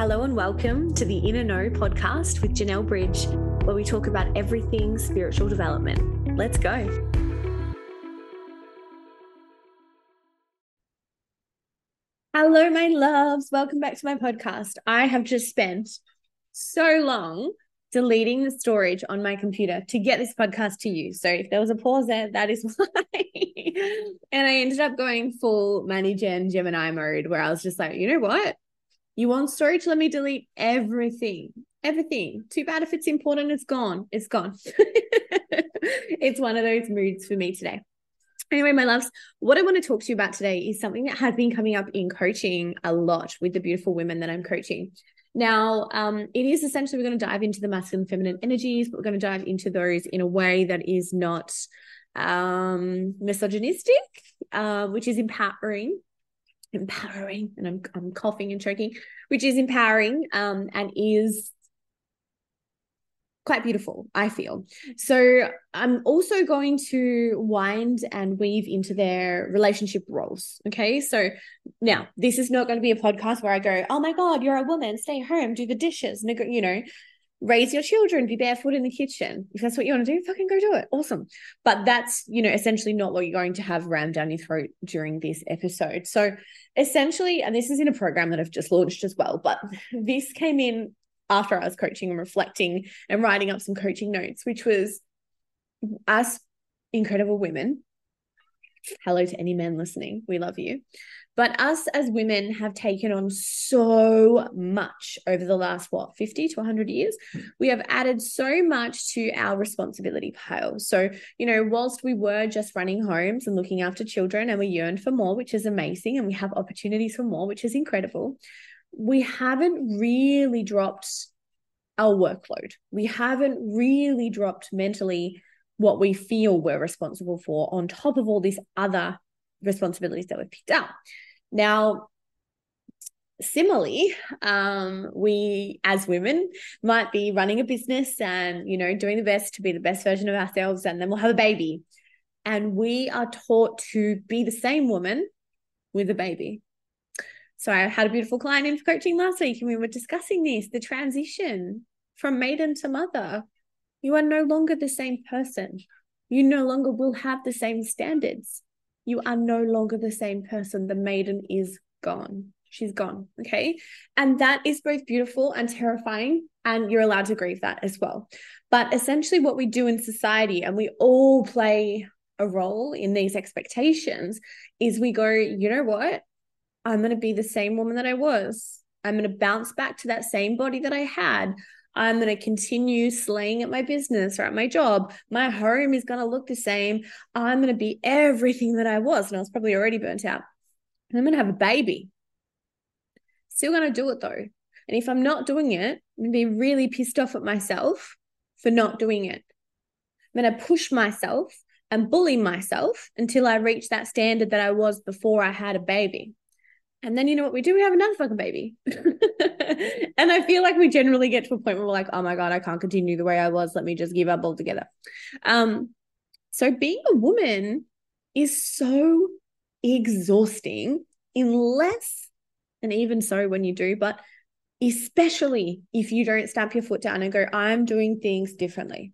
Hello and welcome to the Inner Know podcast with Janelle Bridge, where we talk about everything spiritual development. Let's go. Hello, my loves. Welcome back to my podcast. I have just spent so long deleting the storage on my computer to get this podcast to you. So if there was a pause there, that is why. and I ended up going full Manny Gen Gemini mode where I was just like, you know what? You want storage? Let me delete everything. Everything. Too bad if it's important, it's gone. It's gone. it's one of those moods for me today. Anyway, my loves, what I want to talk to you about today is something that has been coming up in coaching a lot with the beautiful women that I'm coaching. Now, um, it is essentially we're going to dive into the masculine feminine energies, but we're going to dive into those in a way that is not um, misogynistic, uh, which is empowering, empowering, and I'm I'm coughing and choking, which is empowering, um, and is quite beautiful, I feel. So I'm also going to wind and weave into their relationship roles. Okay. So now this is not going to be a podcast where I go, oh my God, you're a woman, stay home, do the dishes, you know, raise your children, be barefoot in the kitchen. If that's what you want to do, fucking go do it. Awesome. But that's, you know, essentially not what you're going to have rammed down your throat during this episode. So essentially, and this is in a program that I've just launched as well, but this came in after I was coaching and reflecting and writing up some coaching notes, which was us incredible women. Hello to any men listening. We love you. But us as women have taken on so much over the last, what, 50 to 100 years? We have added so much to our responsibility pile. So, you know, whilst we were just running homes and looking after children and we yearned for more, which is amazing, and we have opportunities for more, which is incredible, we haven't really dropped our workload. We haven't really dropped mentally what we feel we're responsible for on top of all this other responsibilities that we've picked up. Now, similarly um, we as women might be running a business and you know doing the best to be the best version of ourselves and then we'll have a baby. And we are taught to be the same woman with a baby. So i had a beautiful client in for coaching last week and we were discussing this the transition from maiden to mother. You are no longer the same person. You no longer will have the same standards you are no longer the same person. The maiden is gone. She's gone. Okay. And that is both beautiful and terrifying. And you're allowed to grieve that as well. But essentially, what we do in society, and we all play a role in these expectations, is we go, you know what? I'm going to be the same woman that I was. I'm going to bounce back to that same body that I had. I'm going to continue slaying at my business or at my job. My home is going to look the same. I'm going to be everything that I was. And I was probably already burnt out. And I'm going to have a baby. Still going to do it though. And if I'm not doing it, I'm going to be really pissed off at myself for not doing it. I'm going to push myself and bully myself until I reach that standard that I was before I had a baby. And then you know what we do? We have another fucking baby. and I feel like we generally get to a point where we're like, oh my God, I can't continue the way I was. Let me just give up altogether. Um, so being a woman is so exhausting unless, and even so when you do, but especially if you don't stamp your foot down and go, I'm doing things differently.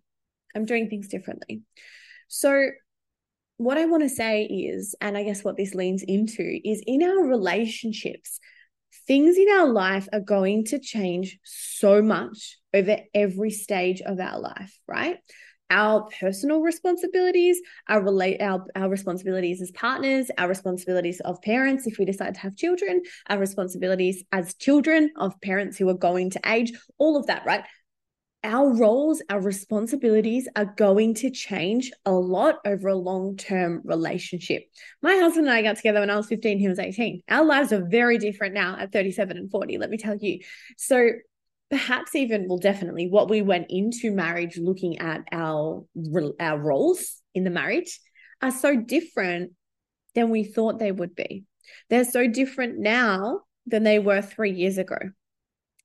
I'm doing things differently. So what I want to say is, and I guess what this leans into, is in our relationships, things in our life are going to change so much over every stage of our life, right? Our personal responsibilities, our relate our, our responsibilities as partners, our responsibilities of parents if we decide to have children, our responsibilities as children of parents who are going to age, all of that, right? Our roles, our responsibilities are going to change a lot over a long term relationship. My husband and I got together when I was 15, he was 18. Our lives are very different now at 37 and 40, let me tell you. So, perhaps even, well, definitely what we went into marriage looking at our, our roles in the marriage are so different than we thought they would be. They're so different now than they were three years ago.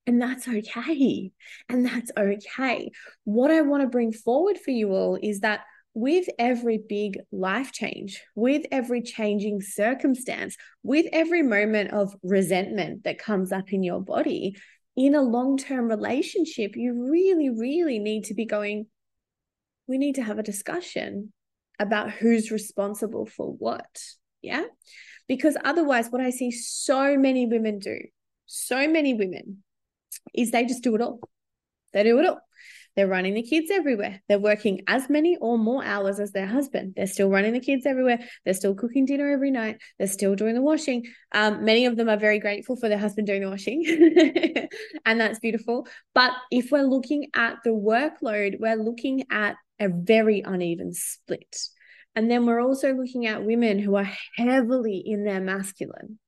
And that's okay. And that's okay. What I want to bring forward for you all is that with every big life change, with every changing circumstance, with every moment of resentment that comes up in your body, in a long term relationship, you really, really need to be going, we need to have a discussion about who's responsible for what. Yeah. Because otherwise, what I see so many women do, so many women, is they just do it all. They do it all. They're running the kids everywhere. They're working as many or more hours as their husband. They're still running the kids everywhere. They're still cooking dinner every night. They're still doing the washing. Um, many of them are very grateful for their husband doing the washing, and that's beautiful. But if we're looking at the workload, we're looking at a very uneven split. And then we're also looking at women who are heavily in their masculine,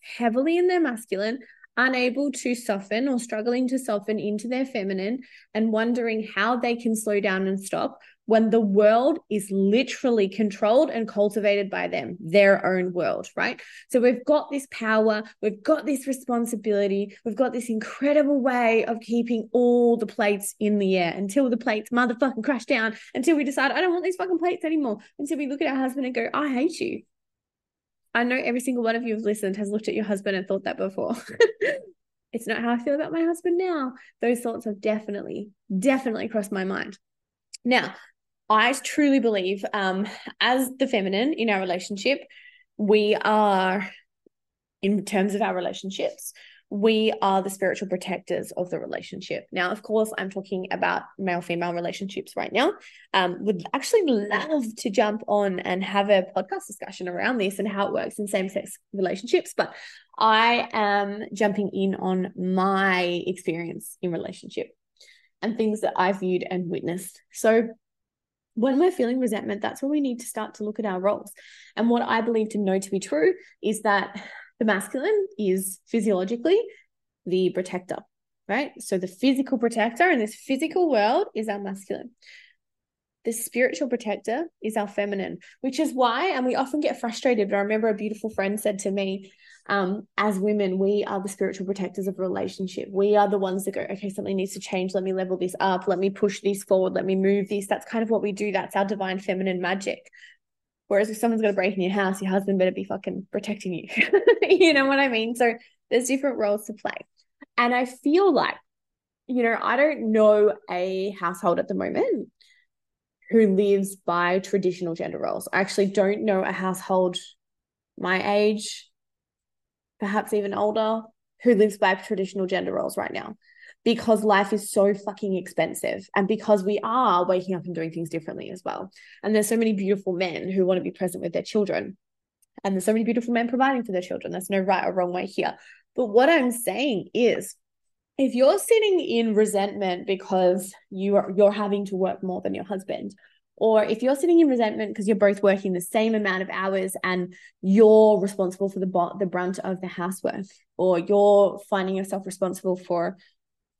heavily in their masculine, unable to soften or struggling to soften into their feminine and wondering how they can slow down and stop when the world is literally controlled and cultivated by them, their own world, right? So we've got this power, we've got this responsibility, we've got this incredible way of keeping all the plates in the air until the plates motherfucking crash down, until we decide, I don't want these fucking plates anymore, until we look at our husband and go, I hate you. I know every single one of you have listened has looked at your husband and thought that before. it's not how I feel about my husband now. Those thoughts have definitely, definitely crossed my mind. Now, I truly believe, um, as the feminine in our relationship, we are, in terms of our relationships, we are the spiritual protectors of the relationship. Now, of course, I'm talking about male female relationships right now. Um, would actually love to jump on and have a podcast discussion around this and how it works in same sex relationships. But I am jumping in on my experience in relationship and things that I've viewed and witnessed. So, when we're feeling resentment, that's when we need to start to look at our roles. And what I believe to know to be true is that the masculine is physiologically the protector, right? So the physical protector in this physical world is our masculine. The spiritual protector is our feminine, which is why, and we often get frustrated. But I remember a beautiful friend said to me, um, as women, we are the spiritual protectors of relationship. We are the ones that go, okay, something needs to change. Let me level this up. Let me push this forward. Let me move this. That's kind of what we do. That's our divine feminine magic. Whereas if someone's to break in your house, your husband better be fucking protecting you. you know what I mean? So there's different roles to play. And I feel like, you know, I don't know a household at the moment who lives by traditional gender roles. I actually don't know a household my age, perhaps even older, who lives by traditional gender roles right now because life is so fucking expensive and because we are waking up and doing things differently as well. And there's so many beautiful men who want to be present with their children. And there's so many beautiful men providing for their children. There's no right or wrong way here. But what I'm saying is if you're sitting in resentment because you are you're having to work more than your husband, or if you're sitting in resentment because you're both working the same amount of hours and you're responsible for the the brunt of the housework, or you're finding yourself responsible for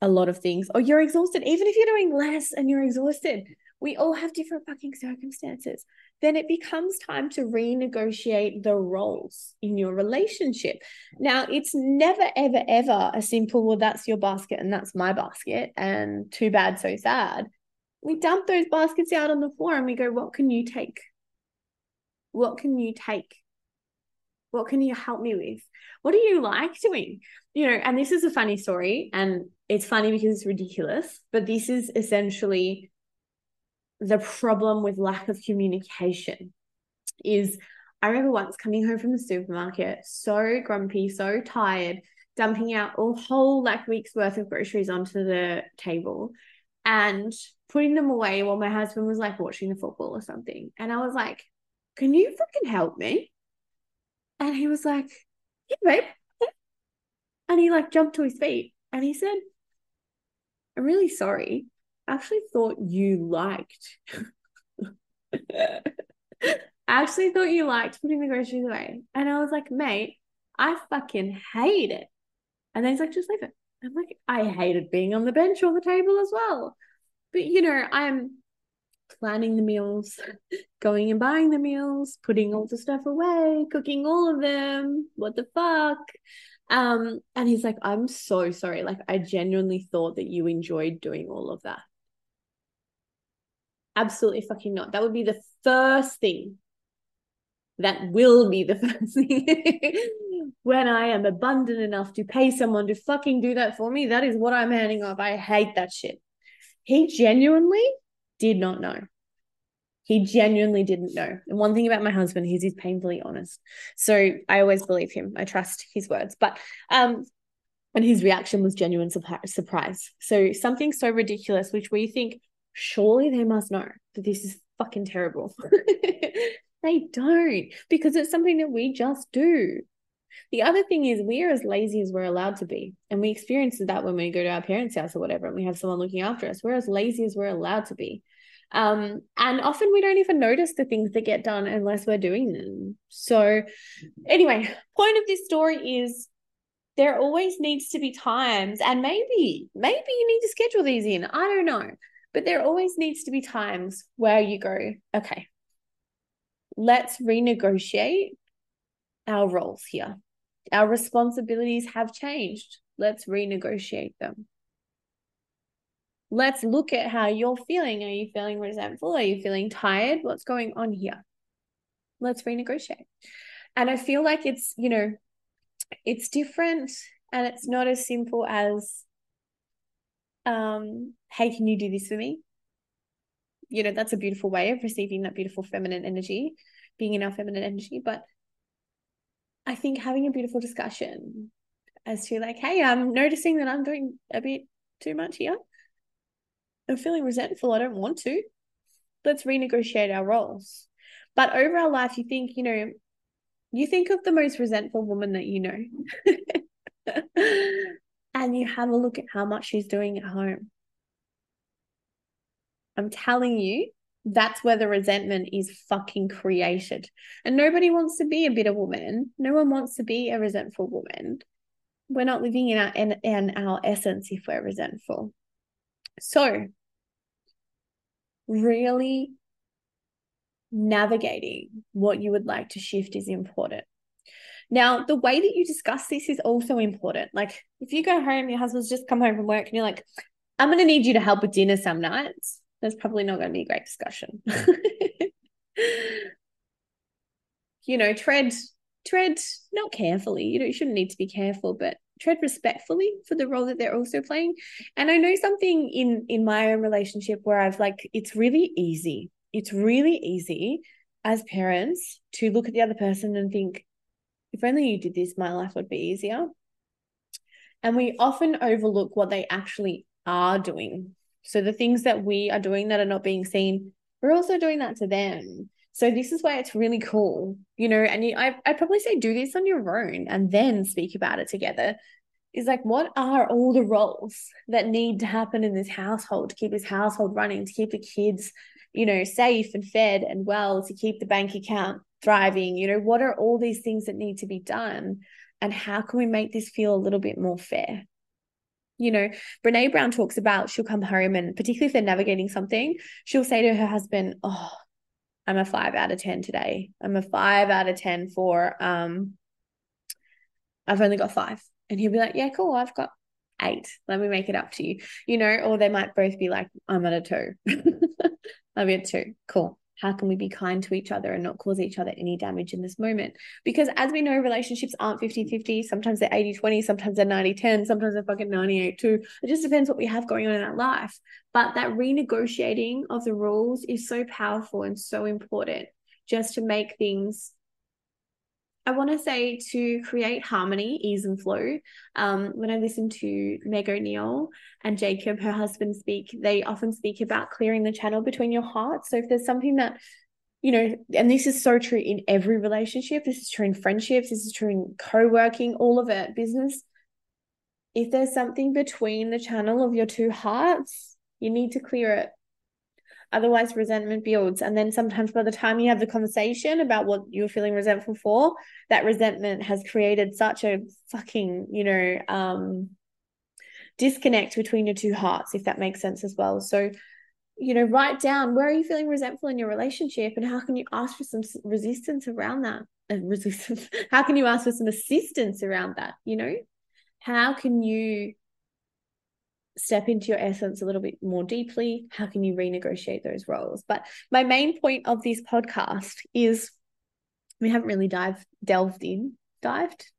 a lot of things, or you're exhausted, even if you're doing less and you're exhausted. We all have different fucking circumstances. Then it becomes time to renegotiate the roles in your relationship. Now, it's never, ever, ever a simple, well, that's your basket and that's my basket, and too bad, so sad. We dump those baskets out on the floor and we go, what can you take? What can you take? What can you help me with? What do you like doing? You know, and this is a funny story, and it's funny because it's ridiculous, but this is essentially the problem with lack of communication. Is I remember once coming home from the supermarket, so grumpy, so tired, dumping out a whole like week's worth of groceries onto the table and putting them away while my husband was like watching the football or something. And I was like, Can you fucking help me? And he was like, Yeah, babe. And he like jumped to his feet and he said, I'm really sorry. I actually thought you liked. I actually thought you liked putting the groceries away. And I was like, mate, I fucking hate it. And then he's like, just leave it. I'm like, I hated being on the bench or the table as well. But you know, I'm planning the meals, going and buying the meals, putting all the stuff away, cooking all of them. What the fuck? Um, and he's like, I'm so sorry. Like, I genuinely thought that you enjoyed doing all of that. Absolutely fucking not. That would be the first thing. That will be the first thing when I am abundant enough to pay someone to fucking do that for me, that is what I'm handing off. I hate that shit. He genuinely did not know. He genuinely didn't know. And one thing about my husband, he's he's painfully honest. So I always believe him. I trust his words. But um and his reaction was genuine surprise. So something so ridiculous, which we think surely they must know that this is fucking terrible. they don't because it's something that we just do. The other thing is we're as lazy as we're allowed to be. And we experience that when we go to our parents' house or whatever, and we have someone looking after us. We're as lazy as we're allowed to be. Um, and often we don't even notice the things that get done unless we're doing them. So anyway, point of this story is there always needs to be times, and maybe, maybe you need to schedule these in. I don't know. But there always needs to be times where you go, okay, let's renegotiate our roles here. Our responsibilities have changed. Let's renegotiate them. Let's look at how you're feeling. Are you feeling resentful? Are you feeling tired? What's going on here? Let's renegotiate. And I feel like it's, you know, it's different and it's not as simple as um hey can you do this for me you know that's a beautiful way of receiving that beautiful feminine energy being in our feminine energy but i think having a beautiful discussion as to like hey i'm noticing that i'm doing a bit too much here i'm feeling resentful i don't want to let's renegotiate our roles but over our life you think you know you think of the most resentful woman that you know and you have a look at how much she's doing at home. I'm telling you, that's where the resentment is fucking created. And nobody wants to be a bitter woman. No one wants to be a resentful woman. We're not living in our in, in our essence if we're resentful. So, really navigating what you would like to shift is important. Now, the way that you discuss this is also important. Like, if you go home, your husband's just come home from work, and you're like, I'm going to need you to help with dinner some nights. That's probably not going to be a great discussion. you know, tread, tread not carefully. You know, you shouldn't need to be careful, but tread respectfully for the role that they're also playing. And I know something in in my own relationship where I've like, it's really easy. It's really easy as parents to look at the other person and think, if only you did this, my life would be easier. And we often overlook what they actually are doing. So the things that we are doing that are not being seen, we're also doing that to them. So this is why it's really cool, you know. And you, I, I'd probably say do this on your own and then speak about it together. Is like, what are all the roles that need to happen in this household to keep this household running, to keep the kids, you know, safe and fed and well, to keep the bank account thriving you know what are all these things that need to be done and how can we make this feel a little bit more fair you know Brené Brown talks about she'll come home and particularly if they're navigating something she'll say to her husband oh i'm a five out of ten today. I'm a five out of ten for um i've only got five. And he'll be like yeah cool i've got eight. Let me make it up to you. You know or they might both be like i'm at a two. I'll be at two. Cool how can we be kind to each other and not cause each other any damage in this moment? Because as we know, relationships aren't 50 50. Sometimes they're 80 20, sometimes they're 90 10, sometimes they're fucking 98 2. It just depends what we have going on in our life. But that renegotiating of the rules is so powerful and so important just to make things I want to say to create harmony, ease, and flow. Um, when I listen to Meg O'Neill and Jacob, her husband, speak, they often speak about clearing the channel between your hearts. So if there's something that, you know, and this is so true in every relationship, this is true in friendships, this is true in co working, all of it, business. If there's something between the channel of your two hearts, you need to clear it Otherwise, resentment builds. And then sometimes by the time you have the conversation about what you're feeling resentful for, that resentment has created such a fucking, you know, um, disconnect between your two hearts, if that makes sense as well. So, you know, write down where are you feeling resentful in your relationship and how can you ask for some resistance around that? And resistance. how can you ask for some assistance around that? You know, how can you step into your essence a little bit more deeply? How can you renegotiate those roles? But my main point of this podcast is we haven't really dived delved in, dived,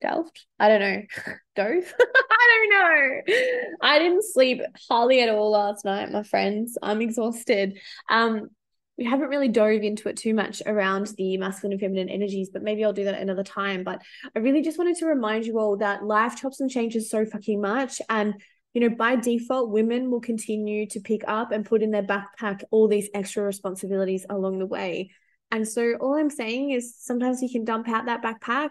delved. I don't know. Dove? I don't know. I didn't sleep hardly at all last night, my friends. I'm exhausted. Um, we haven't really dove into it too much around the masculine and feminine energies, but maybe I'll do that another time. But I really just wanted to remind you all that life chops and changes so fucking much. And, you know, by default, women will continue to pick up and put in their backpack all these extra responsibilities along the way. And so all I'm saying is sometimes you can dump out that backpack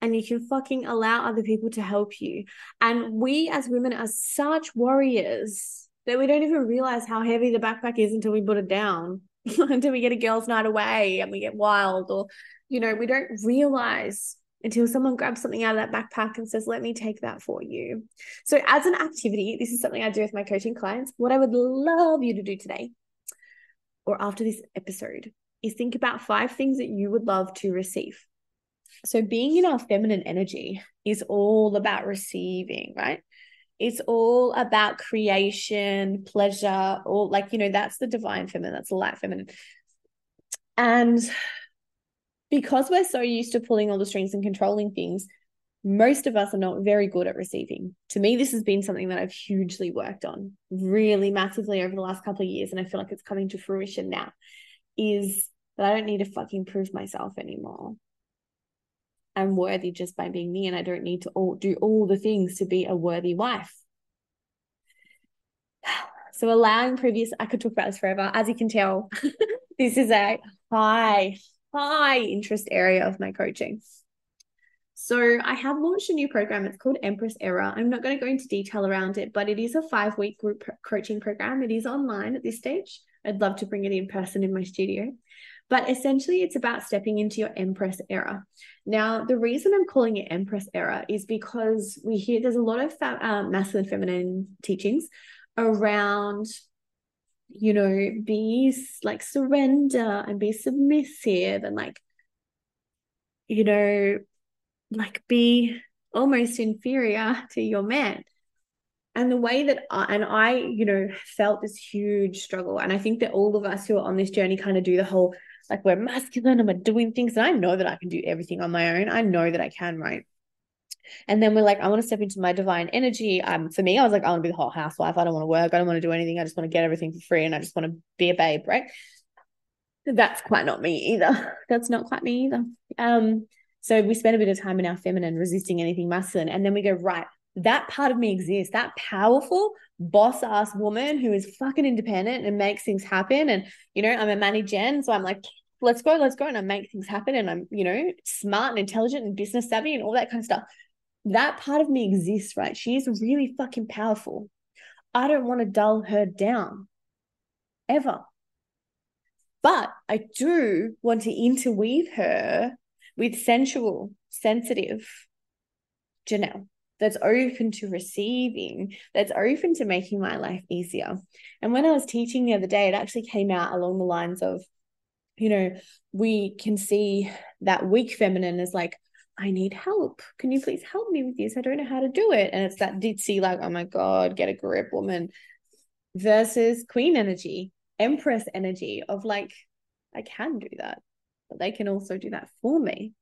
and you can fucking allow other people to help you. And we as women are such warriors that we don't even realize how heavy the backpack is until we put it down. until we get a girls' night away and we get wild, or, you know, we don't realize until someone grabs something out of that backpack and says, Let me take that for you. So, as an activity, this is something I do with my coaching clients. What I would love you to do today or after this episode is think about five things that you would love to receive. So, being in our feminine energy is all about receiving, right? It's all about creation, pleasure, or like, you know, that's the divine feminine, that's the light feminine. And because we're so used to pulling all the strings and controlling things, most of us are not very good at receiving. To me, this has been something that I've hugely worked on really massively over the last couple of years. And I feel like it's coming to fruition now is that I don't need to fucking prove myself anymore. I'm worthy just by being me, and I don't need to all, do all the things to be a worthy wife. So, allowing previous, I could talk about this forever. As you can tell, this is a high, high interest area of my coaching. So, I have launched a new program. It's called Empress Era. I'm not going to go into detail around it, but it is a five week group coaching program. It is online at this stage. I'd love to bring it in person in my studio. But essentially, it's about stepping into your Empress era. Now, the reason I'm calling it Empress era is because we hear there's a lot of uh, masculine feminine teachings around you know be like surrender and be submissive and like you know like be almost inferior to your man and the way that I, and I you know felt this huge struggle and I think that all of us who are on this journey kind of do the whole like we're masculine and we're doing things and I know that I can do everything on my own. I know that I can, right? And then we're like, I want to step into my divine energy. Um, for me, I was like, I want to be the hot housewife. I don't want to work. I don't want to do anything. I just want to get everything for free and I just want to be a babe, right? That's quite not me either. That's not quite me either. Um, so we spend a bit of time in our feminine, resisting anything masculine, and then we go, right, that part of me exists. That powerful boss ass woman who is fucking independent and makes things happen. And you know, I'm a Manny Gen, so I'm like, let's go, let's go. And I make things happen and I'm, you know, smart and intelligent and business savvy and all that kind of stuff. That part of me exists, right? She is really fucking powerful. I don't want to dull her down ever. But I do want to interweave her with sensual, sensitive Janelle that's open to receiving, that's open to making my life easier. And when I was teaching the other day, it actually came out along the lines of you know, we can see that weak feminine is like, I need help. Can you please help me with this? I don't know how to do it. And it's that ditzy, like, oh my God, get a grip, woman, versus queen energy, empress energy of like, I can do that, but they can also do that for me.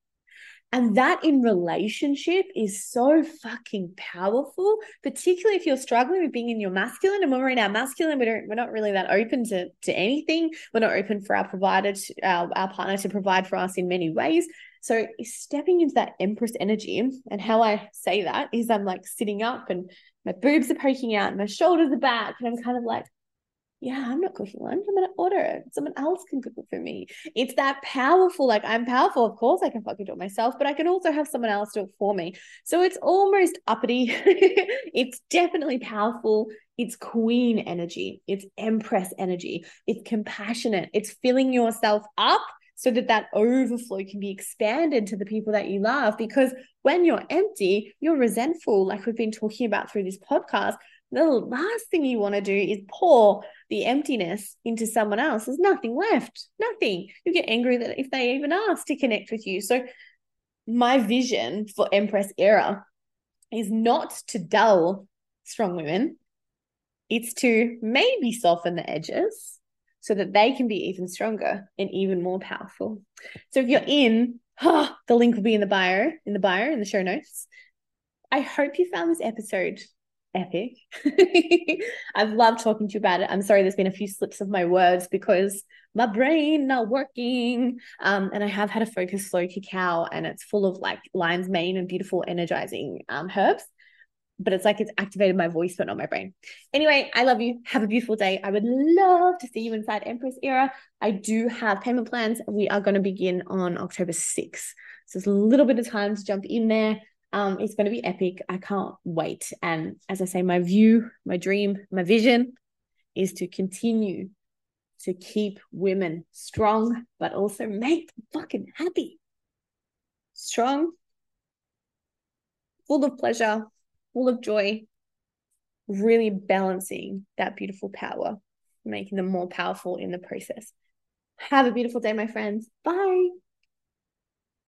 And that in relationship is so fucking powerful, particularly if you're struggling with being in your masculine. And when we're in our masculine, we don't, we're not really that open to, to anything. We're not open for our provider, to, our, our partner to provide for us in many ways. So stepping into that empress energy, and how I say that is I'm like sitting up and my boobs are poking out, and my shoulders are back, and I'm kind of like, yeah, I'm not cooking lunch. I'm gonna order it. Someone else can cook it for me. It's that powerful. Like I'm powerful. Of course, I can fucking do it myself, but I can also have someone else do it for me. So it's almost uppity. it's definitely powerful. It's queen energy. It's empress energy. It's compassionate. It's filling yourself up so that that overflow can be expanded to the people that you love. Because when you're empty, you're resentful, like we've been talking about through this podcast the last thing you want to do is pour the emptiness into someone else. There's nothing left, nothing. You get angry that if they even ask to connect with you. So, my vision for Empress Era is not to dull strong women, it's to maybe soften the edges so that they can be even stronger and even more powerful. So, if you're in Oh, the link will be in the bio, in the bio, in the show notes. I hope you found this episode epic. I've loved talking to you about it. I'm sorry there's been a few slips of my words because my brain not working. Um, and I have had a focus slow cacao and it's full of like lion's mane and beautiful energizing um, herbs. But it's like it's activated my voice, but not my brain. Anyway, I love you. Have a beautiful day. I would love to see you inside Empress Era. I do have payment plans. We are going to begin on October 6th. So it's a little bit of time to jump in there. Um, it's going to be epic. I can't wait. And as I say, my view, my dream, my vision is to continue to keep women strong, but also make them fucking happy. Strong, full of pleasure, full of joy, really balancing that beautiful power, making them more powerful in the process. Have a beautiful day, my friends. Bye.